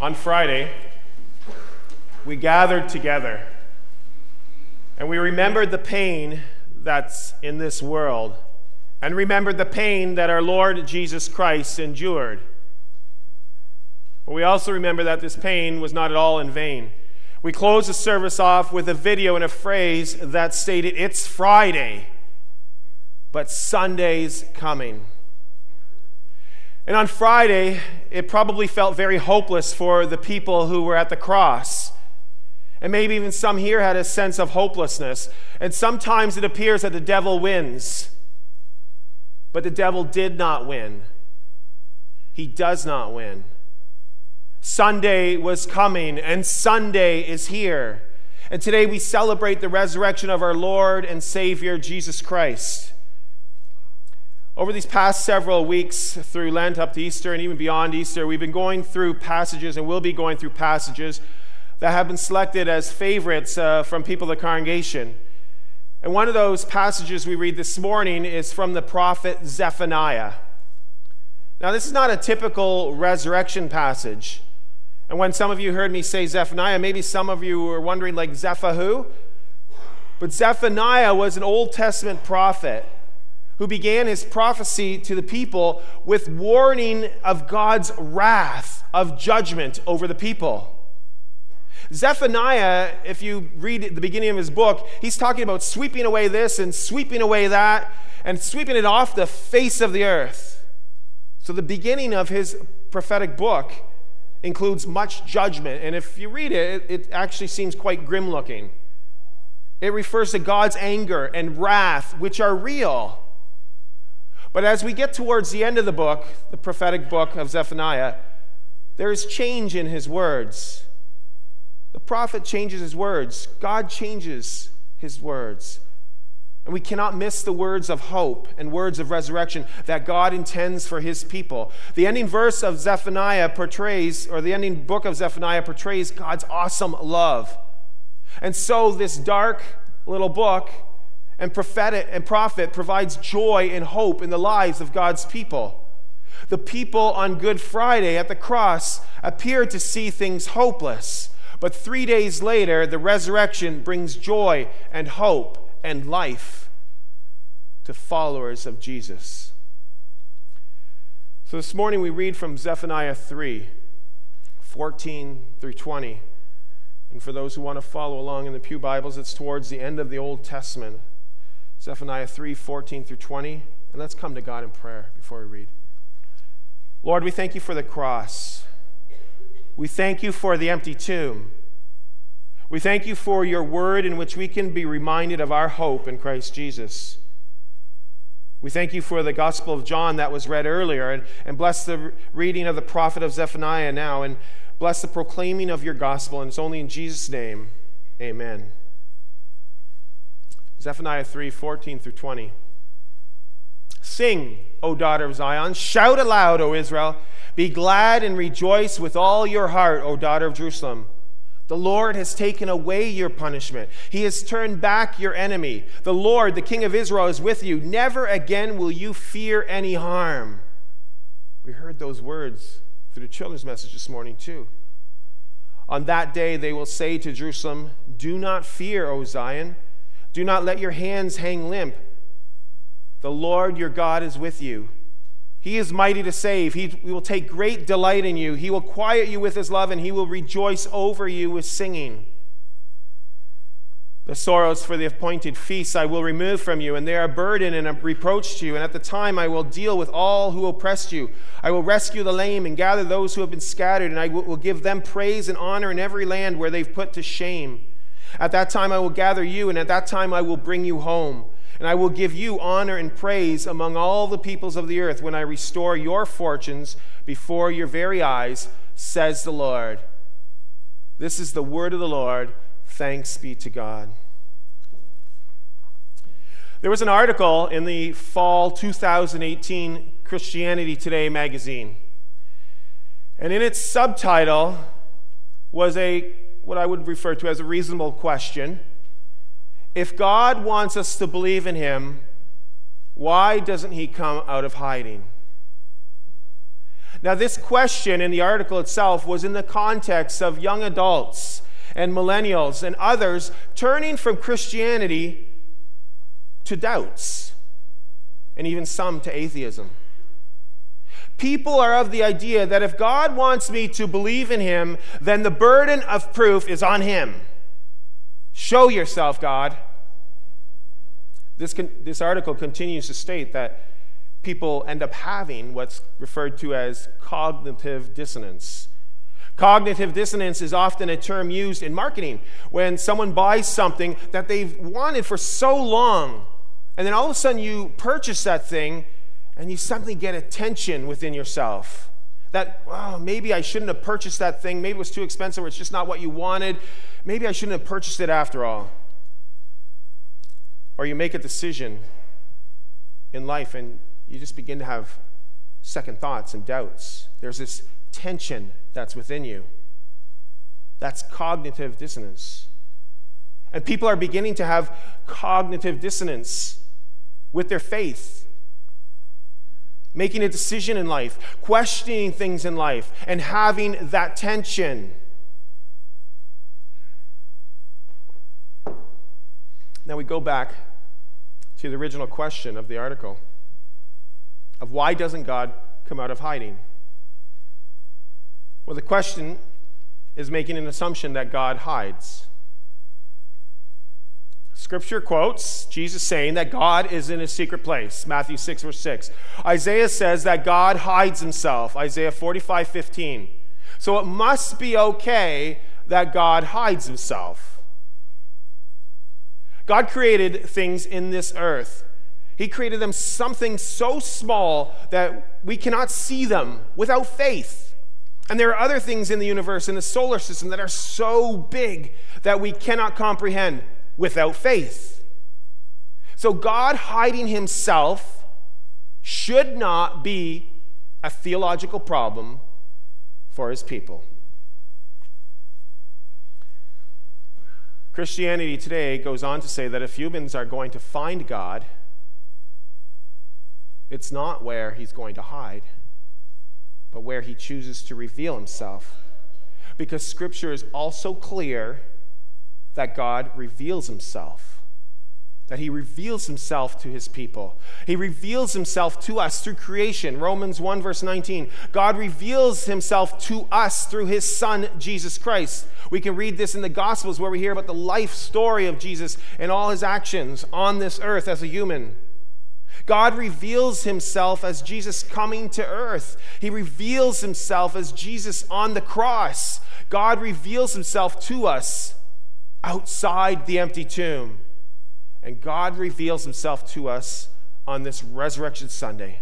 on Friday, we gathered together and we remembered the pain that's in this world and remembered the pain that our Lord Jesus Christ endured. But we also remember that this pain was not at all in vain. We closed the service off with a video and a phrase that stated, It's Friday, but Sunday's coming. And on Friday, it probably felt very hopeless for the people who were at the cross. And maybe even some here had a sense of hopelessness. And sometimes it appears that the devil wins. But the devil did not win. He does not win. Sunday was coming, and Sunday is here. And today we celebrate the resurrection of our Lord and Savior, Jesus Christ. Over these past several weeks through Lent up to Easter and even beyond Easter, we've been going through passages and will be going through passages that have been selected as favorites uh, from people of the congregation. And one of those passages we read this morning is from the prophet Zephaniah. Now, this is not a typical resurrection passage. And when some of you heard me say Zephaniah, maybe some of you were wondering, like, Zepha who? But Zephaniah was an Old Testament prophet who began his prophecy to the people with warning of God's wrath, of judgment over the people. Zephaniah, if you read the beginning of his book, he's talking about sweeping away this and sweeping away that and sweeping it off the face of the earth. So the beginning of his prophetic book includes much judgment. And if you read it, it actually seems quite grim looking. It refers to God's anger and wrath, which are real. But as we get towards the end of the book, the prophetic book of Zephaniah, there is change in his words. The prophet changes his words, God changes his words. And we cannot miss the words of hope and words of resurrection that God intends for his people. The ending verse of Zephaniah portrays, or the ending book of Zephaniah portrays God's awesome love. And so this dark little book and prophetic and prophet provides joy and hope in the lives of God's people. The people on Good Friday at the cross appeared to see things hopeless, but three days later, the resurrection brings joy and hope and life to followers of Jesus. So this morning we read from Zephaniah 3 14 through 20. And for those who want to follow along in the Pew Bibles, it's towards the end of the Old Testament. Zephaniah 3 14 through 20. And let's come to God in prayer before we read. Lord, we thank you for the cross. We thank you for the empty tomb. We thank you for your word in which we can be reminded of our hope in Christ Jesus. We thank you for the Gospel of John that was read earlier, and, and bless the reading of the prophet of Zephaniah now, and bless the proclaiming of your gospel. And it's only in Jesus' name, amen. Zephaniah 3 14 through 20. Sing, O daughter of Zion. Shout aloud, O Israel. Be glad and rejoice with all your heart, O daughter of Jerusalem. The Lord has taken away your punishment. He has turned back your enemy. The Lord, the King of Israel, is with you. Never again will you fear any harm. We heard those words through the children's message this morning, too. On that day, they will say to Jerusalem, Do not fear, O Zion. Do not let your hands hang limp. The Lord your God is with you. He is mighty to save. He will take great delight in you. He will quiet you with his love, and he will rejoice over you with singing. The sorrows for the appointed feasts I will remove from you, and they are a burden and a reproach to you. And at the time I will deal with all who oppressed you. I will rescue the lame and gather those who have been scattered, and I will give them praise and honor in every land where they've put to shame. At that time I will gather you, and at that time I will bring you home. And I will give you honor and praise among all the peoples of the earth when I restore your fortunes before your very eyes, says the Lord. This is the word of the Lord. Thanks be to God. There was an article in the fall 2018 Christianity Today magazine. And in its subtitle was a what I would refer to as a reasonable question. If God wants us to believe in Him, why doesn't He come out of hiding? Now, this question in the article itself was in the context of young adults and millennials and others turning from Christianity to doubts, and even some to atheism. People are of the idea that if God wants me to believe in Him, then the burden of proof is on Him. Show yourself, God. This, con- this article continues to state that people end up having what's referred to as cognitive dissonance. Cognitive dissonance is often a term used in marketing when someone buys something that they've wanted for so long, and then all of a sudden you purchase that thing and you suddenly get a tension within yourself. That, oh, maybe I shouldn't have purchased that thing. Maybe it was too expensive or it's just not what you wanted. Maybe I shouldn't have purchased it after all. Or you make a decision in life and you just begin to have second thoughts and doubts. There's this tension that's within you. That's cognitive dissonance. And people are beginning to have cognitive dissonance with their faith, making a decision in life, questioning things in life, and having that tension. Now we go back to the original question of the article of why doesn't God come out of hiding? Well, the question is making an assumption that God hides. Scripture quotes Jesus saying that God is in a secret place, Matthew 6, verse 6. Isaiah says that God hides himself, Isaiah 45, 15. So it must be okay that God hides himself. God created things in this earth he created them something so small that we cannot see them without faith. And there are other things in the universe, in the solar system, that are so big that we cannot comprehend without faith. So, God hiding himself should not be a theological problem for his people. Christianity today goes on to say that if humans are going to find God, it's not where he's going to hide, but where he chooses to reveal himself. Because scripture is also clear that God reveals himself, that he reveals himself to his people. He reveals himself to us through creation. Romans 1, verse 19. God reveals himself to us through his son, Jesus Christ. We can read this in the Gospels where we hear about the life story of Jesus and all his actions on this earth as a human. God reveals himself as Jesus coming to earth. He reveals himself as Jesus on the cross. God reveals himself to us outside the empty tomb. And God reveals himself to us on this Resurrection Sunday.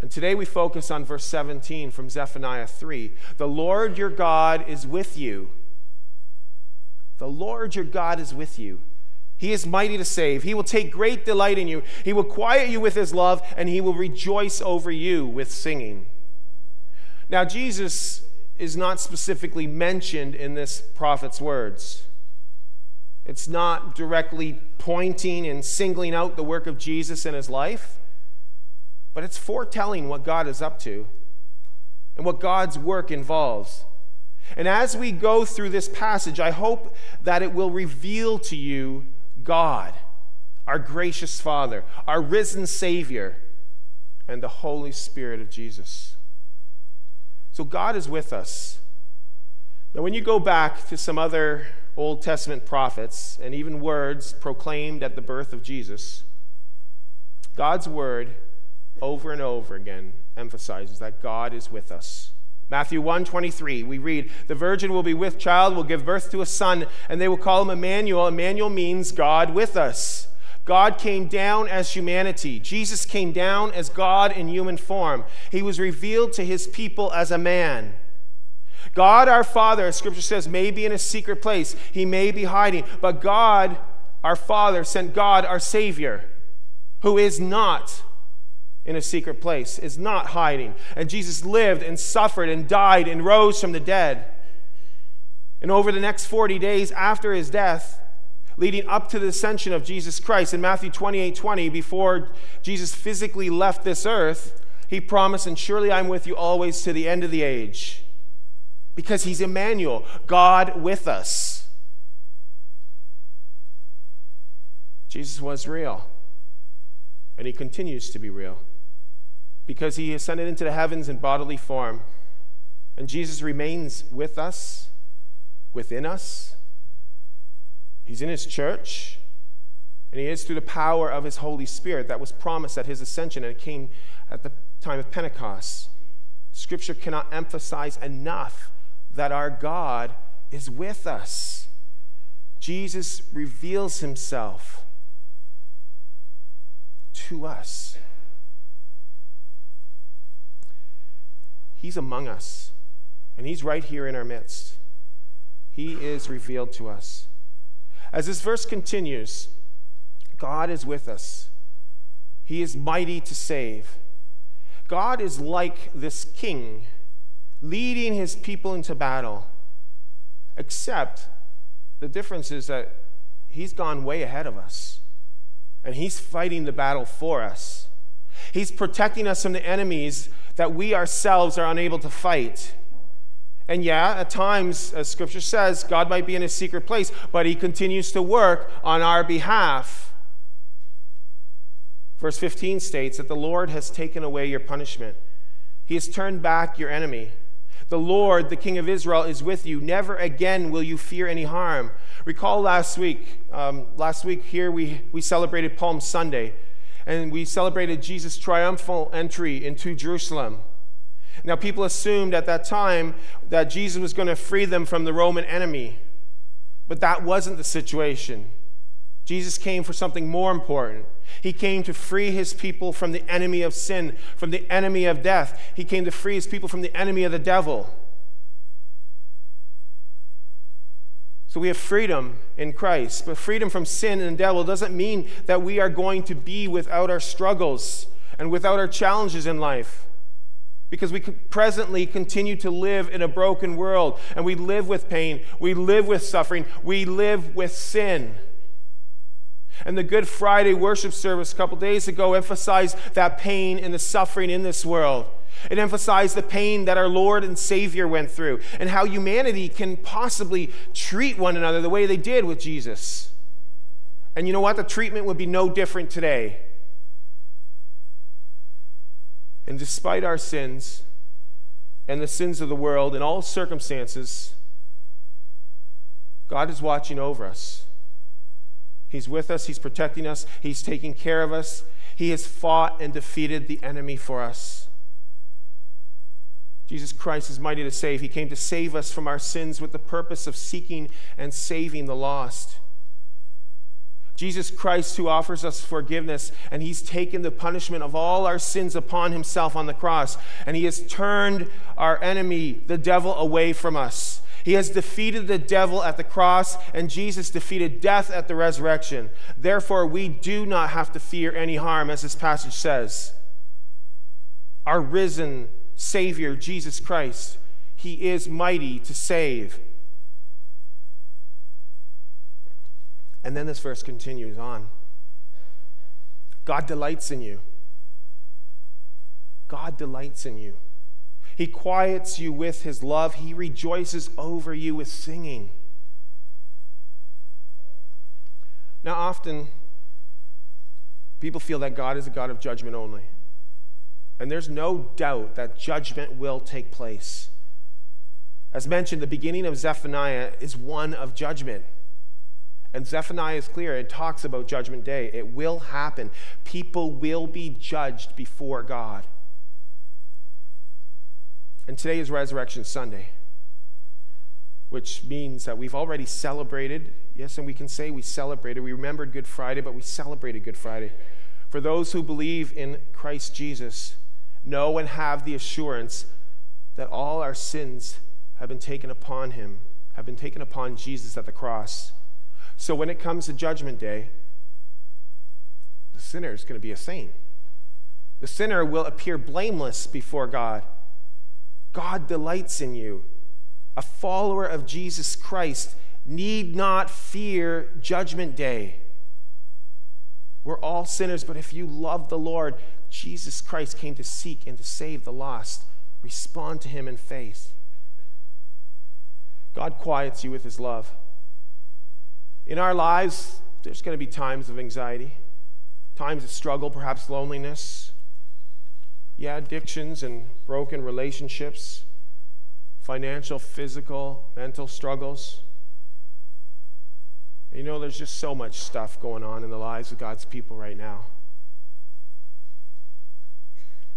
And today we focus on verse 17 from Zephaniah 3. The Lord your God is with you. The Lord your God is with you. He is mighty to save. He will take great delight in you. He will quiet you with his love, and he will rejoice over you with singing. Now, Jesus is not specifically mentioned in this prophet's words. It's not directly pointing and singling out the work of Jesus in his life, but it's foretelling what God is up to and what God's work involves. And as we go through this passage, I hope that it will reveal to you God, our gracious Father, our risen Savior, and the Holy Spirit of Jesus. So God is with us. Now, when you go back to some other Old Testament prophets and even words proclaimed at the birth of Jesus, God's word over and over again emphasizes that God is with us. Matthew 1:23 we read the virgin will be with child will give birth to a son and they will call him Emmanuel Emmanuel means God with us God came down as humanity. Jesus came down as God in human form. He was revealed to his people as a man. God our father as scripture says may be in a secret place. He may be hiding. But God our father sent God our savior who is not in a secret place, is not hiding. And Jesus lived and suffered and died and rose from the dead. And over the next 40 days after his death, leading up to the ascension of Jesus Christ, in Matthew 28 20, before Jesus physically left this earth, He promised, and surely I'm with you always to the end of the age. Because he's Emmanuel, God with us. Jesus was real, and he continues to be real because he ascended into the heavens in bodily form. And Jesus remains with us, within us. He's in his church, and he is through the power of his Holy Spirit that was promised at his ascension, and it came at the time of Pentecost. Scripture cannot emphasize enough that our God is with us. Jesus reveals himself to us. He's among us, and He's right here in our midst. He is revealed to us. As this verse continues, God is with us, He is mighty to save. God is like this king leading his people into battle, except the difference is that he's gone way ahead of us and he's fighting the battle for us. He's protecting us from the enemies that we ourselves are unable to fight. And yeah, at times, as scripture says, God might be in a secret place, but he continues to work on our behalf. Verse 15 states that the Lord has taken away your punishment, he has turned back your enemy. The Lord, the King of Israel, is with you. Never again will you fear any harm. Recall last week, um, last week here we, we celebrated Palm Sunday and we celebrated Jesus' triumphal entry into Jerusalem. Now, people assumed at that time that Jesus was going to free them from the Roman enemy, but that wasn't the situation. Jesus came for something more important. He came to free his people from the enemy of sin, from the enemy of death. He came to free his people from the enemy of the devil. So we have freedom in Christ. But freedom from sin and the devil doesn't mean that we are going to be without our struggles and without our challenges in life. Because we presently continue to live in a broken world and we live with pain, we live with suffering, we live with sin. And the Good Friday worship service a couple days ago emphasized that pain and the suffering in this world. It emphasized the pain that our Lord and Savior went through and how humanity can possibly treat one another the way they did with Jesus. And you know what? The treatment would be no different today. And despite our sins and the sins of the world in all circumstances, God is watching over us. He's with us, He's protecting us, He's taking care of us. He has fought and defeated the enemy for us. Jesus Christ is mighty to save. He came to save us from our sins with the purpose of seeking and saving the lost. Jesus Christ, who offers us forgiveness, and He's taken the punishment of all our sins upon Himself on the cross, and He has turned our enemy, the devil, away from us. He has defeated the devil at the cross, and Jesus defeated death at the resurrection. Therefore, we do not have to fear any harm, as this passage says. Our risen Savior, Jesus Christ. He is mighty to save. And then this verse continues on God delights in you. God delights in you. He quiets you with his love. He rejoices over you with singing. Now, often people feel that God is a God of judgment only. And there's no doubt that judgment will take place. As mentioned, the beginning of Zephaniah is one of judgment. And Zephaniah is clear. It talks about Judgment Day. It will happen. People will be judged before God. And today is Resurrection Sunday, which means that we've already celebrated. Yes, and we can say we celebrated. We remembered Good Friday, but we celebrated Good Friday. For those who believe in Christ Jesus, know and have the assurance that all our sins have been taken upon him, have been taken upon Jesus at the cross. So when it comes to Judgment Day, the sinner is going to be a saint. The sinner will appear blameless before God. God delights in you. A follower of Jesus Christ need not fear Judgment Day. We're all sinners, but if you love the Lord, Jesus Christ came to seek and to save the lost. Respond to him in faith. God quiets you with his love. In our lives, there's going to be times of anxiety, times of struggle, perhaps loneliness. Yeah, addictions and broken relationships, financial, physical, mental struggles. You know, there's just so much stuff going on in the lives of God's people right now.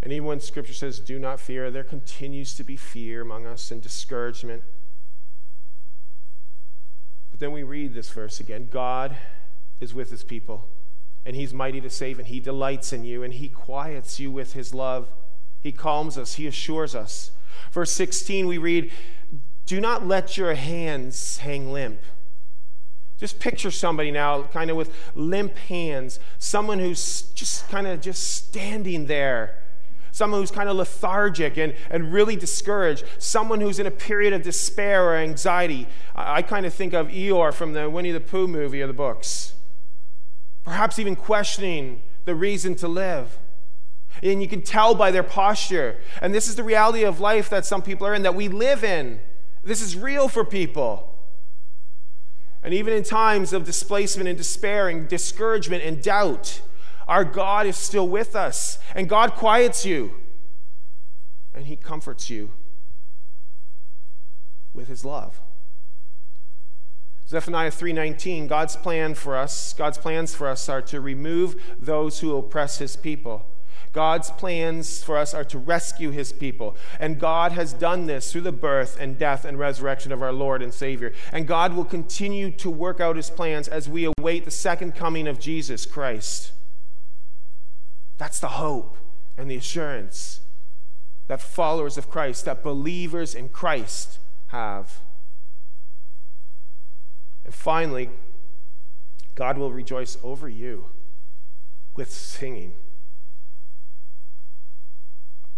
And even when Scripture says, do not fear, there continues to be fear among us and discouragement. Then we read this verse again God is with his people, and he's mighty to save, and he delights in you, and he quiets you with his love. He calms us, he assures us. Verse 16, we read, Do not let your hands hang limp. Just picture somebody now, kind of with limp hands, someone who's just kind of just standing there someone who's kind of lethargic and, and really discouraged, someone who's in a period of despair or anxiety. I, I kind of think of Eeyore from the Winnie the Pooh movie or the books. Perhaps even questioning the reason to live. And you can tell by their posture. And this is the reality of life that some people are in, that we live in. This is real for people. And even in times of displacement and despair and discouragement and doubt, our God is still with us. And God quiets you. And He comforts you with His love. Zephaniah 3:19 God's plan for us God's plans for us are to remove those who oppress his people God's plans for us are to rescue his people. And God has done this through the birth and death and resurrection of our Lord and Savior. And God will continue to work out his plans as we await the second coming of Jesus Christ. That's the hope and the assurance that followers of Christ, that believers in Christ have. And finally, God will rejoice over you with singing.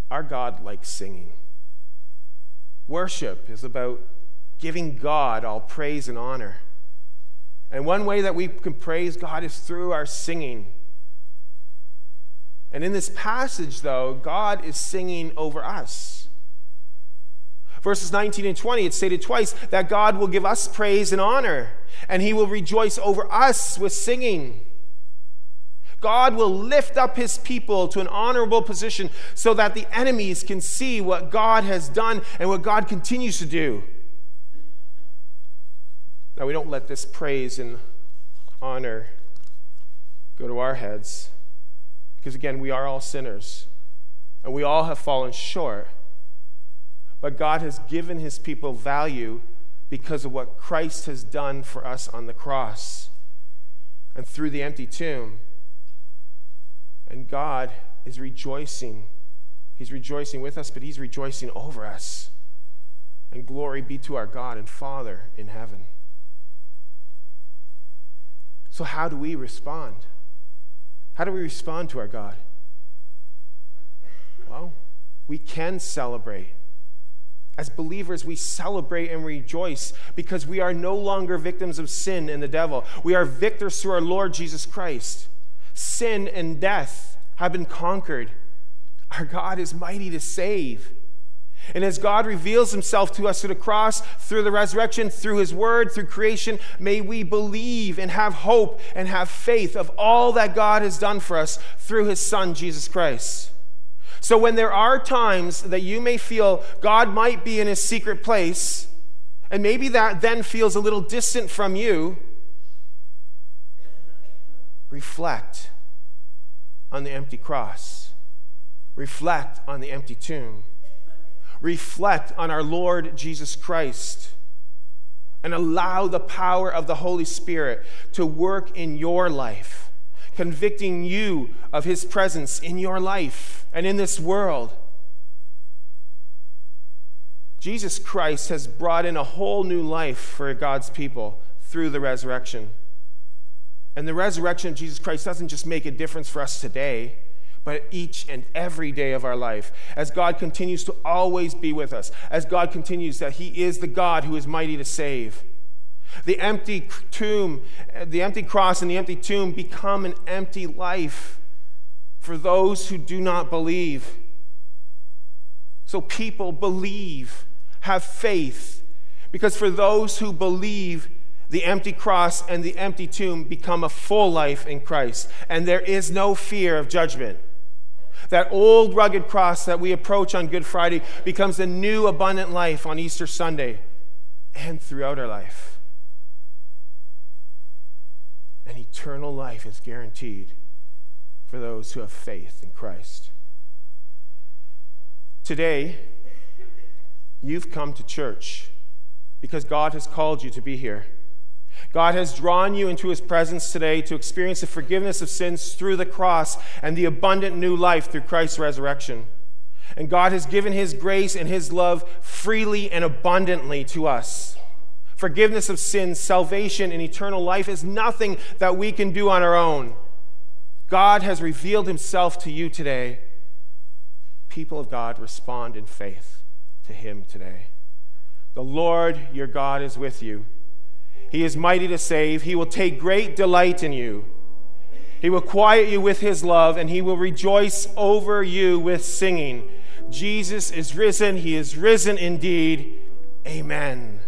Our God likes singing. Worship is about giving God all praise and honor. And one way that we can praise God is through our singing. And in this passage, though, God is singing over us. Verses 19 and 20, it's stated twice that God will give us praise and honor, and he will rejoice over us with singing. God will lift up his people to an honorable position so that the enemies can see what God has done and what God continues to do. Now, we don't let this praise and honor go to our heads because, again, we are all sinners and we all have fallen short. But God has given his people value because of what Christ has done for us on the cross and through the empty tomb. And God is rejoicing. He's rejoicing with us, but He's rejoicing over us. And glory be to our God and Father in heaven. So, how do we respond? How do we respond to our God? Well, we can celebrate. As believers, we celebrate and rejoice because we are no longer victims of sin and the devil. We are victors through our Lord Jesus Christ sin and death have been conquered. Our God is mighty to save. And as God reveals himself to us through the cross, through the resurrection, through his word, through creation, may we believe and have hope and have faith of all that God has done for us through his son, Jesus Christ. So when there are times that you may feel God might be in his secret place, and maybe that then feels a little distant from you, reflect on the empty cross, reflect on the empty tomb, reflect on our Lord Jesus Christ, and allow the power of the Holy Spirit to work in your life, convicting you of His presence in your life and in this world. Jesus Christ has brought in a whole new life for God's people through the resurrection. And the resurrection of Jesus Christ doesn't just make a difference for us today, but each and every day of our life. As God continues to always be with us, as God continues that He is the God who is mighty to save. The empty tomb, uh, the empty cross and the empty tomb become an empty life for those who do not believe. So people believe, have faith, because for those who believe, the empty cross and the empty tomb become a full life in Christ, and there is no fear of judgment. That old rugged cross that we approach on Good Friday becomes a new abundant life on Easter Sunday and throughout our life. And eternal life is guaranteed for those who have faith in Christ. Today, you've come to church because God has called you to be here. God has drawn you into his presence today to experience the forgiveness of sins through the cross and the abundant new life through Christ's resurrection. And God has given his grace and his love freely and abundantly to us. Forgiveness of sins, salvation, and eternal life is nothing that we can do on our own. God has revealed himself to you today. People of God, respond in faith to him today. The Lord your God is with you. He is mighty to save. He will take great delight in you. He will quiet you with his love, and he will rejoice over you with singing. Jesus is risen. He is risen indeed. Amen.